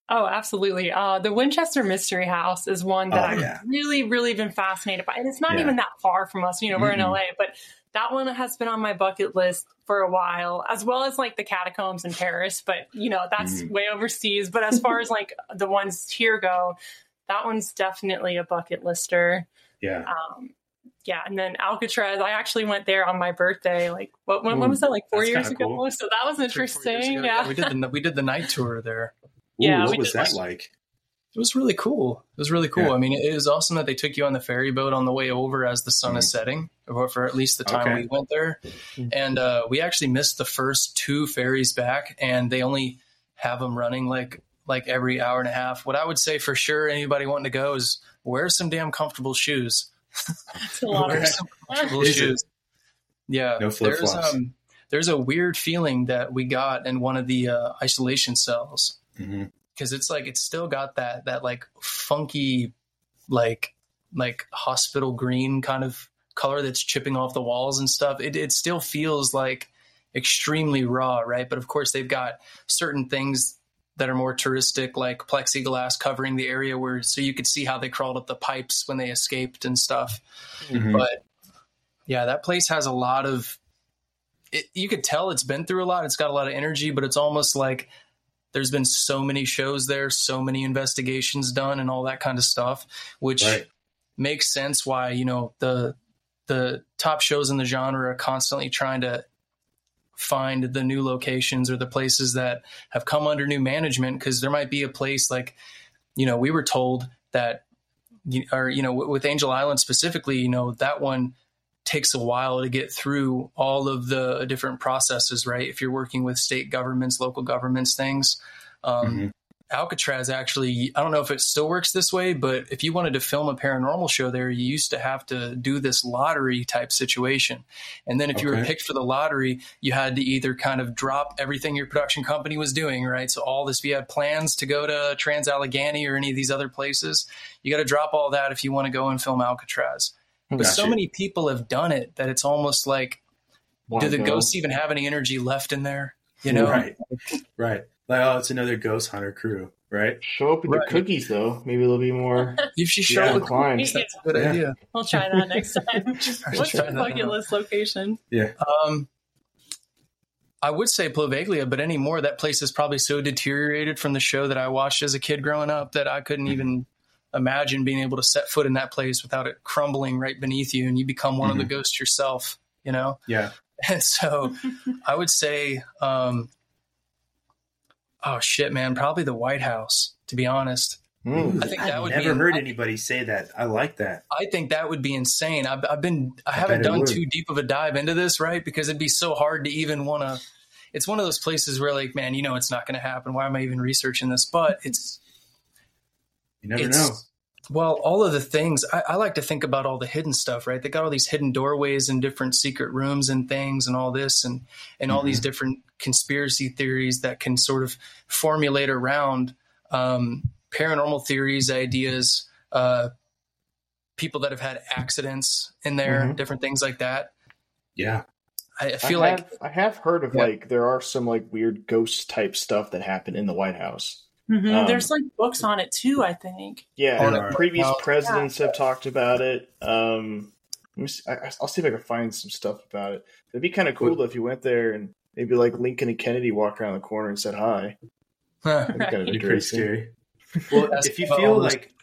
Oh, absolutely. Uh, the Winchester Mystery House is one that
Oh,
I've
yeah.
really, really been fascinated by. And it's not
Yeah.
even that far from us. You know, we're in
Mhm.
LA, but that one has been on my bucket list for a while, as well as like the catacombs in Paris. But, you know, that's
Mhm.
way overseas. But as far as like the ones here go, that one's definitely a bucket lister.
Yeah.
Um, yeah, and then Alcatraz. I actually went there on my birthday. Like, what? When, when was that? Like four years ago.
cool.
So that was
Three, four
interesting.
ago.
Yeah.
we did the we did the night tour there.
Ooh,
Yeah,
what was
did-
that like?
It was really cool. It was really cool.
Yeah.
I mean, it was awesome that they took you on the ferry boat on the way over as the sun is setting, or for at least the time.
Okay.
we went there. And uh, we actually missed the first two ferries back, and they only have them running like like every hour and a half. What I would say for sure, anybody wanting to go is wear some damn comfortable shoes.
It's a lot
Wear
of
some comfortable
Is it?
shoes. Yeah,
No
there's
flip-flops.
um, there's a weird feeling that we got in one of the uh, isolation cells
hmm
because it's like it's still got that that like funky like like hospital green kind of color that's chipping off the walls and stuff. It, it still feels like extremely raw right? But of course they've got certain things that are more touristic like plexiglass covering the area where so you could see how they crawled up the pipes when they escaped and stuff.
Mhm.
but yeah that place has a lot of it, you could tell it's been through a lot. It's got a lot of energy but it's almost like there's been so many shows there so many investigations done and all that kind of stuff which
Right.
makes sense why you know the the top shows in the genre are constantly trying to find the new locations or the places that have come under new management because there might be a place like you know, we were told that, or you know, with Angel Island specifically, you know, that one takes a while to get through all of the different processes, right? If you're working with state governments, local governments, things. Um, mm-hmm. Alcatraz actually, I don't know if it still works this way, but if you wanted to film a paranormal show there, you used to have to do this lottery type situation. And then if okay. you were picked for the lottery, you had to either kind of drop everything your production company was doing, right? So all this, if you had plans to go to Trans Allegheny or any of these other places, you got to drop all that if you want to go and film Alcatraz. But so many people have done it that it's almost like, do the go. ghosts even have any energy left in there? You know,
right, right. Like, oh, it's another ghost hunter crew, right?
Show up with right. the cookies, though. Maybe they'll be more.
if you show yeah, up with cookies,
that's a good yeah. idea. We'll try that next time. What's your bucket list location?
Yeah.
Um, I would say Poveglia, but anymore, that place is probably so deteriorated from the show that I watched as a kid growing up that I couldn't mm-hmm. even imagine being able to set foot in that place without it crumbling right beneath you and you become one mm-hmm. of the mm-hmm. ghosts yourself, you know?
Yeah.
And so I would say, um, oh shit, man, probably the White House, to be honest.
Mm. I think that I've would never be, heard anybody say that. I like that.
I think that would be insane. I've, I've been, I, I haven't done too deep of a dive into this, right? Because it'd be so hard to even want to. It's one of those places where, like, man, you know, it's not going to happen. Why am I even researching this? But it's
you never know.
Well, all of the things I, I, like to think about all the hidden stuff, right? They got all these hidden doorways and different secret rooms and things and all this and and mm-hmm. all these mm-hmm. different conspiracy theories that can sort of formulate around um, paranormal theories, ideas, uh, people that have had accidents in there, mm-hmm. different things like that.
Yeah.
I feel I
have,
like
I have heard of yeah. like there are some like weird ghost type stuff that happen in the White House.
Mm-hmm. Um, There's like books on it too, I think.
Yeah, previous presidents yeah. have talked about it. Um, see, I, will see if I can find some stuff about it. It'd be kind of cool if you went there and maybe like Lincoln and Kennedy walked around the corner and said hi.
That'd be kind of pretty scary. Well, if you feel like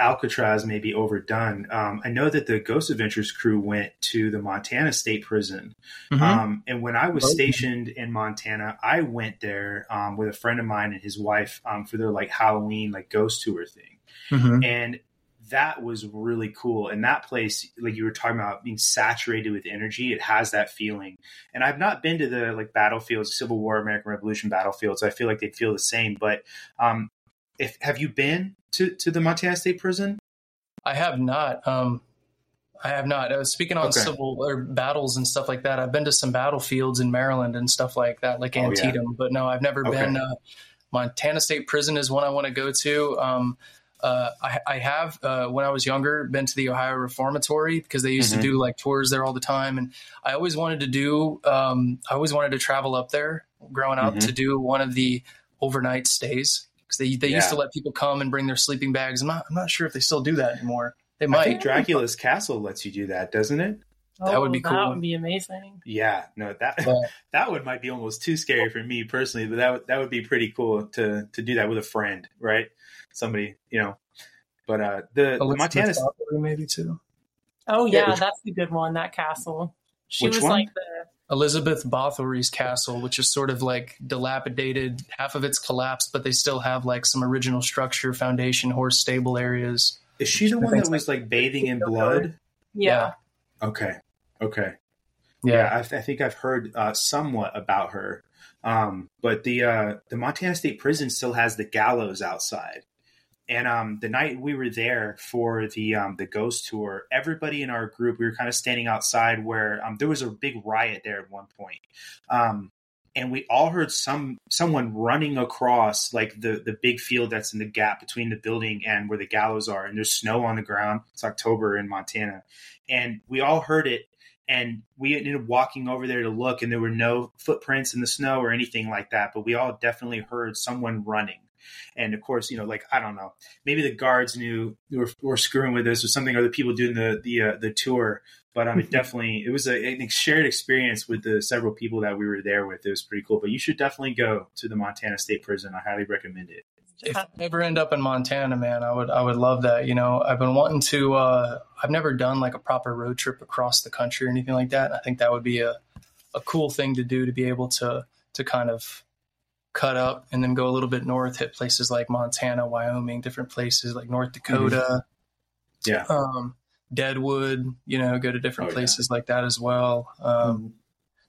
Alcatraz may be overdone. Um, I know that the Ghost Adventures crew went to the Montana State Prison. Mm-hmm. Um, and when I was stationed in Montana, I went there um, with a friend of mine and his wife um, for their like Halloween, like ghost tour thing. Mm-hmm. And that was really cool. And that place, like you were talking about being saturated with energy, it has that feeling. And I've not been to the like battlefields, Civil War, American Revolution battlefields. I feel like they'd feel the same. But um, if have you been to to the Montana State Prison?
I have not. Um, I have not. Uh, speaking on okay. civil or battles and stuff like that, I've been to some battlefields in Maryland and stuff like that, like Antietam. Oh, yeah. But no, I've never okay. been. Uh, Montana State Prison is one I want to go to. Um, uh, I, I, have, uh, when I was younger, been to the Ohio Reformatory because they used mm-hmm. to do like tours there all the time. And I always wanted to do, um, I always wanted to travel up there growing up mm-hmm. to do one of the overnight stays because they they yeah. used to let people come and bring their sleeping bags. I'm not I'm not sure if they still do that anymore. They might. I think
Dracula's Castle lets you do that, doesn't it?
that would be cool. That would be amazing.
Yeah, no that yeah. that one might be almost too scary for me personally, but that that would be pretty cool to to do that with a friend, right? Somebody, you know. But uh the, the Montana
maybe too.
Oh yeah, yeah that's a good one. That castle. She was one? like the
Elizabeth Bathory's castle, which is sort of like dilapidated. Half of it's collapsed, but they still have like some original structure, foundation, horse stable areas.
Is she the one that was like bathing in blood?
Yeah.
Okay. Okay. Yeah, yeah I, th- I, think I've heard uh, somewhat about her. Um, but the uh, the Montana State Prison still has the gallows outside, and um, the night we were there for the um, the ghost tour, everybody in our group, we were kind of standing outside where um, there was a big riot there at one point. Um, and we all heard some someone running across like the the big field that's in the gap between the building and where the gallows are and there's snow on the ground. It's october in montana. And we all heard it and we ended up walking over there to look and there were no footprints in the snow or anything like that but we all definitely heard someone running and of course, you know, like I don't know, maybe the guards knew were, were screwing with this or something, or the people doing the the uh, the tour. But um, it definitely it was a, a shared experience with the several people that we were there with. It was pretty cool. But you should definitely go to the Montana State Prison. I highly recommend it.
If I ever end up in Montana, man, I would I would love that. You know, I've been wanting to. Uh, I've never done like a proper road trip across the country or anything like that. I think that would be a a cool thing to do to be able to to kind of cut up and then go a little bit north, hit places like Montana, Wyoming, different places like North Dakota.
Mm-hmm. Yeah.
Um, Deadwood, you know, go to different
Oh, yeah.
places like that as well. Um,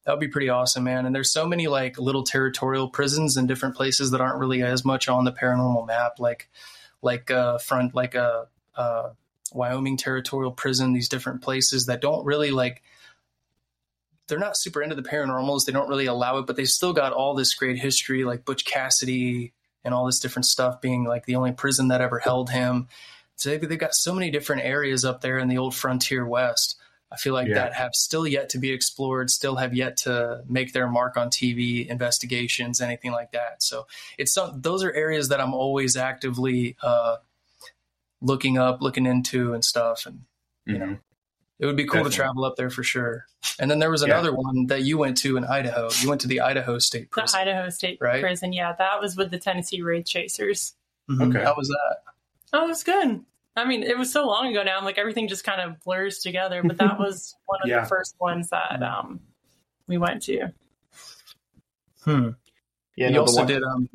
That would be pretty awesome, man. And there's so many like little territorial prisons in different places that aren't really as much on the paranormal map, like like uh, front like a uh, uh, Wyoming territorial prison. These different places that don't really like they're not super into the paranormals. They don't really allow it, but they still got all this great history, like Butch Cassidy and all this different stuff being like the only prison that ever held him. So they've, they've got so many different areas up there in the old frontier west. I feel like
Yeah.
that have still yet to be explored, still have yet to make their mark on TV investigations, anything like that. So it's some, those are areas that I'm always actively uh, looking up, looking into, and stuff. And you know,
Mhm.
It would be cool
Definitely.
to travel up there for sure. And then there was
Yeah.
another one that you went to in Idaho. You went to the Idaho State
The
Prison.
Idaho State
Right.
Prison. Yeah, that was with the Tennessee Wraith Chasers.
Mhm.
Okay.
How was that?
Oh, it was good. I mean, it was so long ago now. I'm Like everything just kind of blurs together. But that was one of
Yeah.
the first ones that um, we went to.
Hmm.
Yeah,
you
no,
also
one-
did. Um,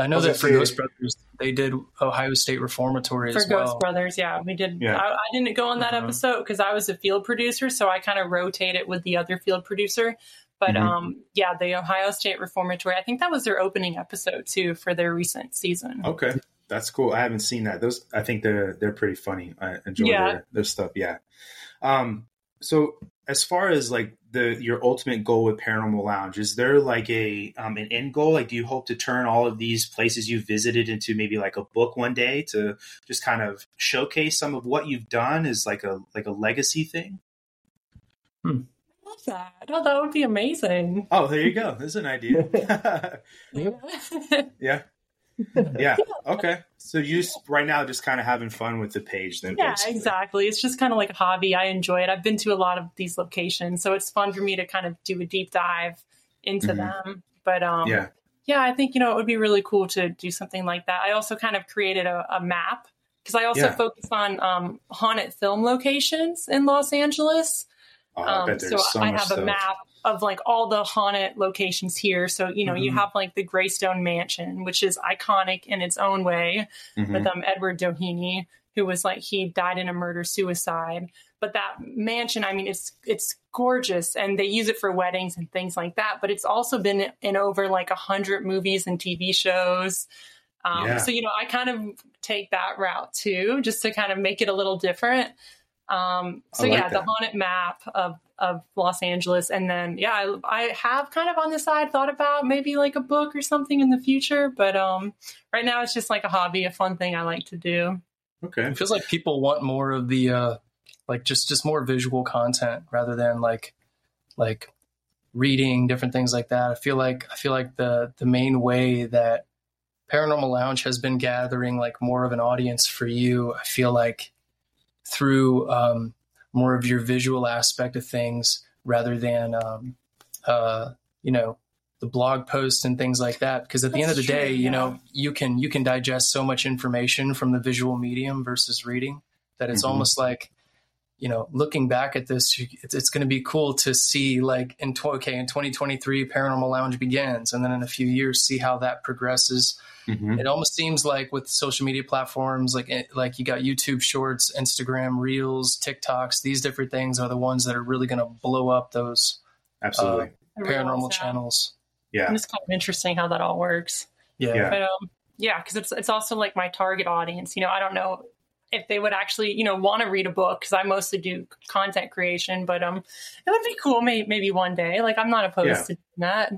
I know that for
say-
Ghost Brothers, they did Ohio State Reformatory
For
as
Ghost
well.
Brothers, yeah, we did.
Yeah.
I, I didn't go on that
Mhm.
episode because I was a field producer, so I kind of rotated with the other field producer. But
Mhm.
um, yeah, the Ohio State Reformatory, I think that was their opening episode too for their recent season.
Okay, that's cool. I haven't seen that. Those I think they're they're pretty funny. I enjoy
Yeah.
their, their stuff. Yeah. Um. So as far as like the your ultimate goal with Paranormal Lounge, is there like a um an end goal? Like, do you hope to turn all of these places you visited into maybe like a book one day to just kind of showcase some of what you've done as like a like a legacy thing?
I love that. Oh, that would be amazing.
Oh, there you go. There's an idea. yeah. Yeah. Okay. So you right now just kind of having fun with the page then.
Yeah,
basically.
exactly. It's just kind of like a hobby. I enjoy it. I've been to a lot of these locations, so it's fun for me to kind of do a deep dive into
Mhm.
them. But um,
Yeah.
yeah, I think you know it would be really cool to do something like that. I also kind of created a, a map because I also
Yeah.
focus on um, haunted film locations in Los Angeles.
Oh, I
Um, so
so,
I have
stuff.
a map of like all the haunted locations here. So you know you
Mhm.
have like the Greystone Mansion, which is iconic in its own way
Mhm.
with um, Edward Doheny, who was like he died in a murder suicide. But that mansion, I mean, it's it's gorgeous, and they use it for weddings and things like that. But it's also been in over like a hundred movies and TV shows. Um,
Yeah.
So you know, I kind of take that route too, just to kind of make it a little different. Um, so
like
yeah, the haunted map of of Los Angeles, and then yeah, I, I have kind of on the side thought about maybe like a book or something in the future, but um, right now it's just like a hobby, a fun thing I like to do.
Okay.
It feels like people want more of the uh, like just just more visual content rather than like like reading different things like that. I feel like I feel like the the main way that Paranormal Lounge has been gathering like more of an audience for you. I feel like through um, more of your visual aspect of things rather than um, uh, you know the blog posts and things like that because at the end of the
true,
day you know you can you can digest so much information from the visual medium versus reading that it's
Mhm.
almost like you know looking back at this it's, it's going to be cool to see like in tw- okay in 2023 paranormal lounge begins and then in a few years see how that progresses
Mhm.
it almost seems like with social media platforms like it- like you got youtube shorts instagram reels tiktoks these different things are the ones that are really going to blow up those
Absolutely.
I realize
paranormal channels
yeah.
And it's kind of interesting how that all works.
yeah,
Yeah.
But um, yeah, because it's it's also like my target audience. You know, I don't know if they would actually you know want to read a book because I mostly do content creation. But um, it would be cool maybe maybe one day. Like I'm not opposed
Yeah.
to doing that.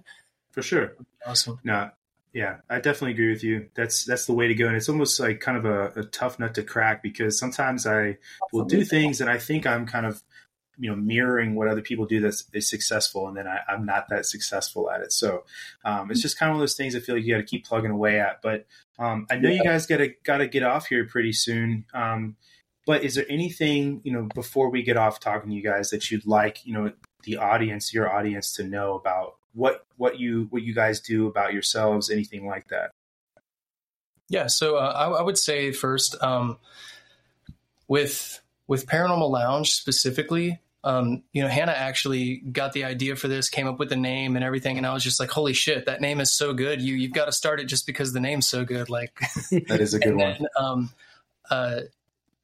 For sure.
awesome
No. Yeah, I definitely agree with you. That's that's the way to go, and it's almost like kind of a, a tough nut to crack because sometimes I will do things and I think I'm kind of you know mirroring what other people do that's is successful, and then I, I'm not that successful at it. So um, it's just kind of one of those things I feel like you got to keep plugging away at. But um, I know you guys got to got to get off here pretty soon. Um, but is there anything you know before we get off talking to you guys that you'd like you know the audience, your audience, to know about what what you what you guys do about yourselves, anything like that?
Yeah, so uh, I, I would say first, um, with with Paranormal Lounge specifically, um, you know, Hannah actually got the idea for this, came up with the name and everything, and I was just like, "Holy shit, that name is so good! You you've got to start it just because the name's so good." Like
that is a good one.
Then, um, uh,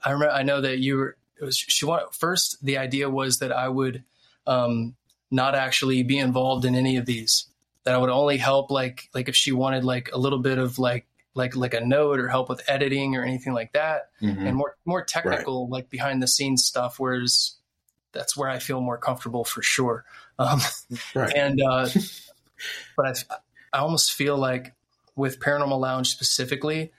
I remember, I know that you were. It was she wanted first. The idea was that I would um, not actually be involved in any of these. That I would only help like like if she wanted like a little bit of like like like a note or help with editing or anything like that,
Mhm.
and more more technical like behind the scenes stuff. Whereas that's where I feel more comfortable for sure. Um,
Right.
and uh, but I I almost feel like with Paranormal Lounge specifically,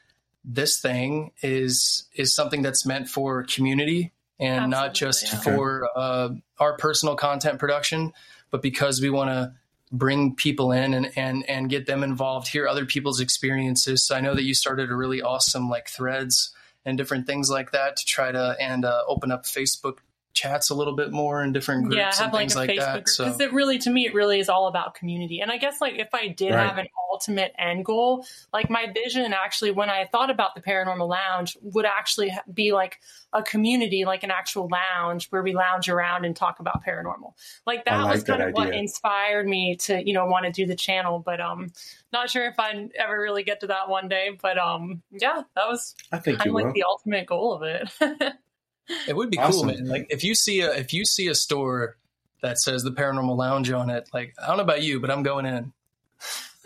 this thing is is something that's meant for community and not just
Absolutely,
yeah.
for uh, our personal content production, but because we want to bring people in and, and and get them involved, hear other people's experiences. So I know that you started a really awesome like threads and different things like that to try to and uh, open up Facebook chats a little bit more in different groups
yeah,
and
have like
things
a
like
Facebook
that.
group
So
because it really, to me, it really is all about community. And I guess like if I did
Right.
have an ultimate end goal, like my vision actually, when I thought about the Paranormal Lounge, would actually be like a community, like an actual lounge where we lounge around and talk about paranormal. Like that
like
was kind
that
of what inspired me to you know want to do the channel. But um, not sure if I'd ever really get to that one day. But um, yeah, that was
I think
kind of like
will.
the ultimate goal of it.
It would be
Awesome.
cool, man. Like if you see a if you see a store that says the Paranormal Lounge on it, like I don't know about you, but I'm going in.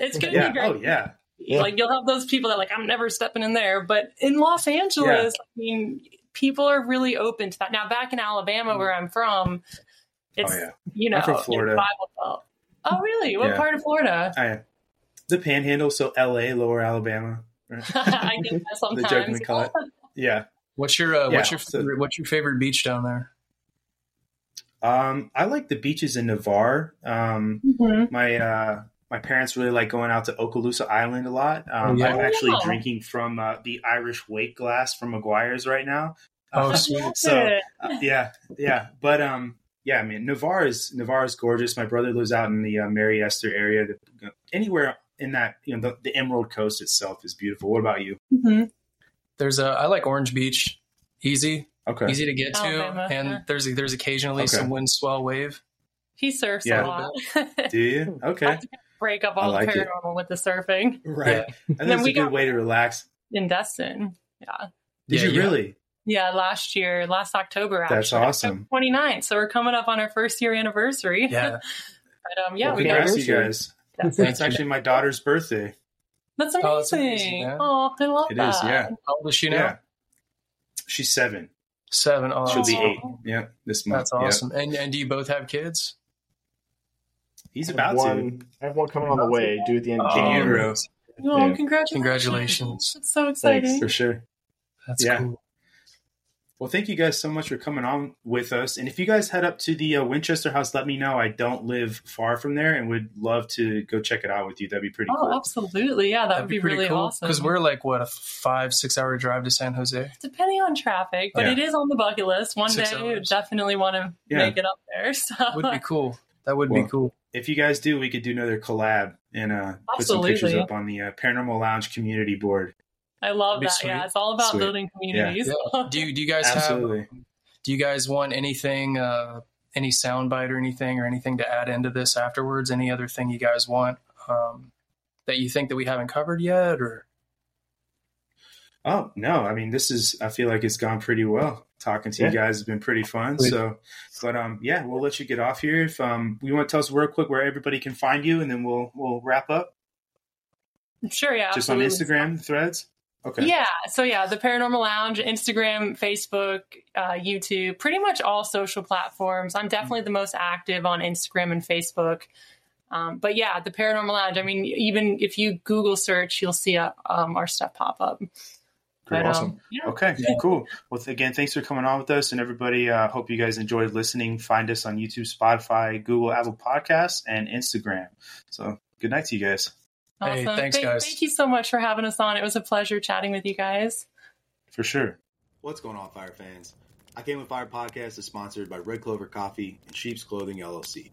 It's gonna
yeah.
be great.
Oh yeah.
Yeah.
Like you'll have those people that like I'm never stepping in there, but in Los Angeles, I mean, people are really open to that. Now, back in Alabama, where I'm from, it's
Oh yeah.
you know
I'm from Florida.
Bible Belt. Oh, really? What
Yeah.
part of Florida?
I, the Panhandle, so L.A., Lower Alabama. Right?
I get that
the
sometimes.
joke we call it. Yeah.
What's your uh,
Yeah,
what's your
so-
favorite, what's your favorite beach down there?
Um, I like the beaches in Navarre. Um,
Mhm.
my uh, my parents really like going out to Okaloosa Island a lot. Um,
Oh, yeah.
I'm actually
Oh.
drinking from uh, the Irish wake glass from McGuire's right now.
Oh,
Uh,
sweet.
So uh, yeah, yeah, but um, yeah, I mean Navarre is Navarre is gorgeous. My brother lives out in the uh, Mary Esther area. The, anywhere in that you know the, the Emerald Coast itself is beautiful. What about you?
Mhm.
There's a I like Orange Beach, easy,
Okay,
easy to get to,
Alabama,
and
yeah.
there's there's occasionally
Okay.
some wind swell wave.
He surfs
Yeah.
a lot.
do you? Okay,
Break up all
like
the
it.
paranormal with the surfing
right. And
then
that's a
we
good
got-
way to relax.
in Destin. Yeah.
Did
Yeah,
you
yeah.
really?
Yeah, last year, last October, actually.
That's awesome.
October 29th. So we're coming up on our first year anniversary.
Yeah,
but um, yeah,
well,
we got
congrats to you
anniversary.
guys.
that's,
It's actually my daughter's birthday.
that's
Oh,
amazing.
that's amazing.
Oh, I love
It
that.
is, yeah.
how old is she now?
Yeah, she's seven.
Seven. Oh,
She'll be eight. Yeah, this month.
That's
Yeah.
awesome. And and do you both have kids?
He's
I have
about to.
I have one coming on the way, due at the end of
Oh,
In
January.
utero,
Oh,
Yeah.
congratulations.
Congratulations.
That's so exciting.
for sure.
That's
Yeah.
cool.
Well, thank you guys so much for coming on with us. And if you guys head up to the uh, Winchester House, let me know. I don't live far from there, and would love to go check it out with you. That'd be pretty cool.
Oh,
cool.
absolutely. Yeah, that
That'd
would be,
pretty
really
cool
awesome.
because we're like what a five six hour drive to San Jose.
depending on traffic, but
Yeah.
it is on the bucket list. One
Six
day,
hours.
definitely want to
Yeah.
make it up there. So
Would be cool. That would
Well,
be cool.
If you guys do, we could do another collab and uh, put some pictures
Absolutely.
up on the uh, Paranormal Lounge community board.
I love
That'd be
that.
sweet.
Yeah, it's all about
Sweet.
building communities.
Do you do you guys
Absolutely.
have? Do you guys want anything? Uh, any soundbite or anything or anything to add into this afterwards? Any other thing you guys want um, that you think that we haven't covered yet? Or
Oh no! I mean, this is. I feel like it's gone pretty well. Talking to you guys has been pretty fun.
Sweet.
So, but um, yeah, we'll let you get off here. If um, you want to tell us real quick where everybody can find you, and then we'll we'll wrap up.
Sure, yeah.
Just on
absolutely.
Instagram threads. Okay.
Yeah. So yeah, the Paranormal Lounge, Instagram, Facebook, uh, YouTube, pretty much all social platforms. I'm definitely the most active on Instagram and Facebook. Um, but yeah, the Paranormal Lounge. I mean, even if you Google search, you'll see uh, um, our stuff pop up. But,
awesome.
Um, yeah.
Okay,
Yeah.
cool. Well, again, thanks for coming on with us, and everybody. Uh, hope you guys enjoyed listening. Find us on YouTube, Spotify, Google, Apple Podcasts, and Instagram. So, good night to you guys.
Hey,
Awesome.
thanks,
thank,
guys.
Thank you so much for having us on. It was a pleasure chatting with you guys.
For sure.
What's going on, Fire fans? I Came with Fire podcast is sponsored by Red Clover Coffee and Sheep's Clothing LLC.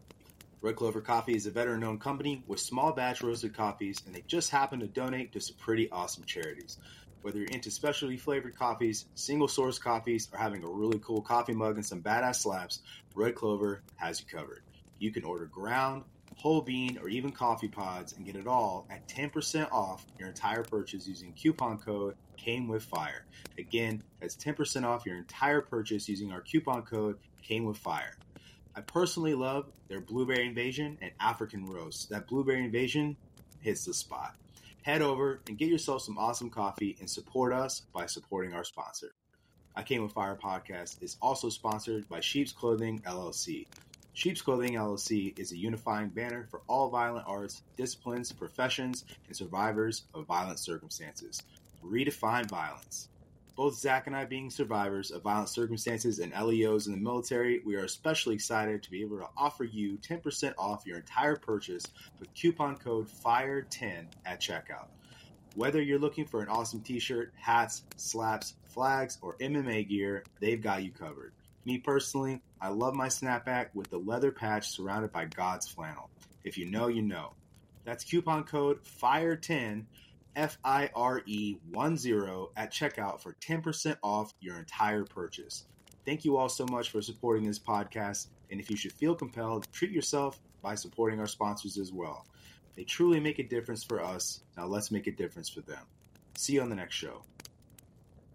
Red Clover Coffee is a veteran owned company with small batch roasted coffees, and they just happen to donate to some pretty awesome charities.
Whether you're into specialty flavored coffees, single source coffees, or having a really cool coffee mug and some badass slaps, Red Clover has you covered. You can order ground, whole bean, or even coffee pods and get it all at 10% off your entire purchase using coupon code came with fire. Again, that's 10% off your entire purchase using our coupon code came with fire. I personally love their blueberry invasion and African roast. That blueberry invasion hits the spot. Head over and get yourself some awesome coffee and support us by supporting our sponsor. I Came with Fire podcast is also sponsored by Sheep's Clothing LLC. Sheep's Clothing LLC is a unifying banner for all violent arts, disciplines, professions, and survivors of violent circumstances. Redefine violence. Both Zach and I being survivors of violent circumstances and LEOs in the military, we are especially excited to be able to offer you 10% off your entire purchase with coupon code FIRE10 at checkout. Whether you're looking for an awesome t shirt, hats, slaps, flags, or MMA gear, they've got you covered. Me personally, I love my snapback with the leather patch surrounded by God's flannel. If you know, you know. That's coupon code FIRE10 F I R E 1 0 at checkout for 10% off your entire purchase. Thank you all so much for supporting this podcast. And if you should feel compelled, treat yourself by supporting our sponsors as well. They truly make a difference for us. Now let's make a difference for them. See you on the next show.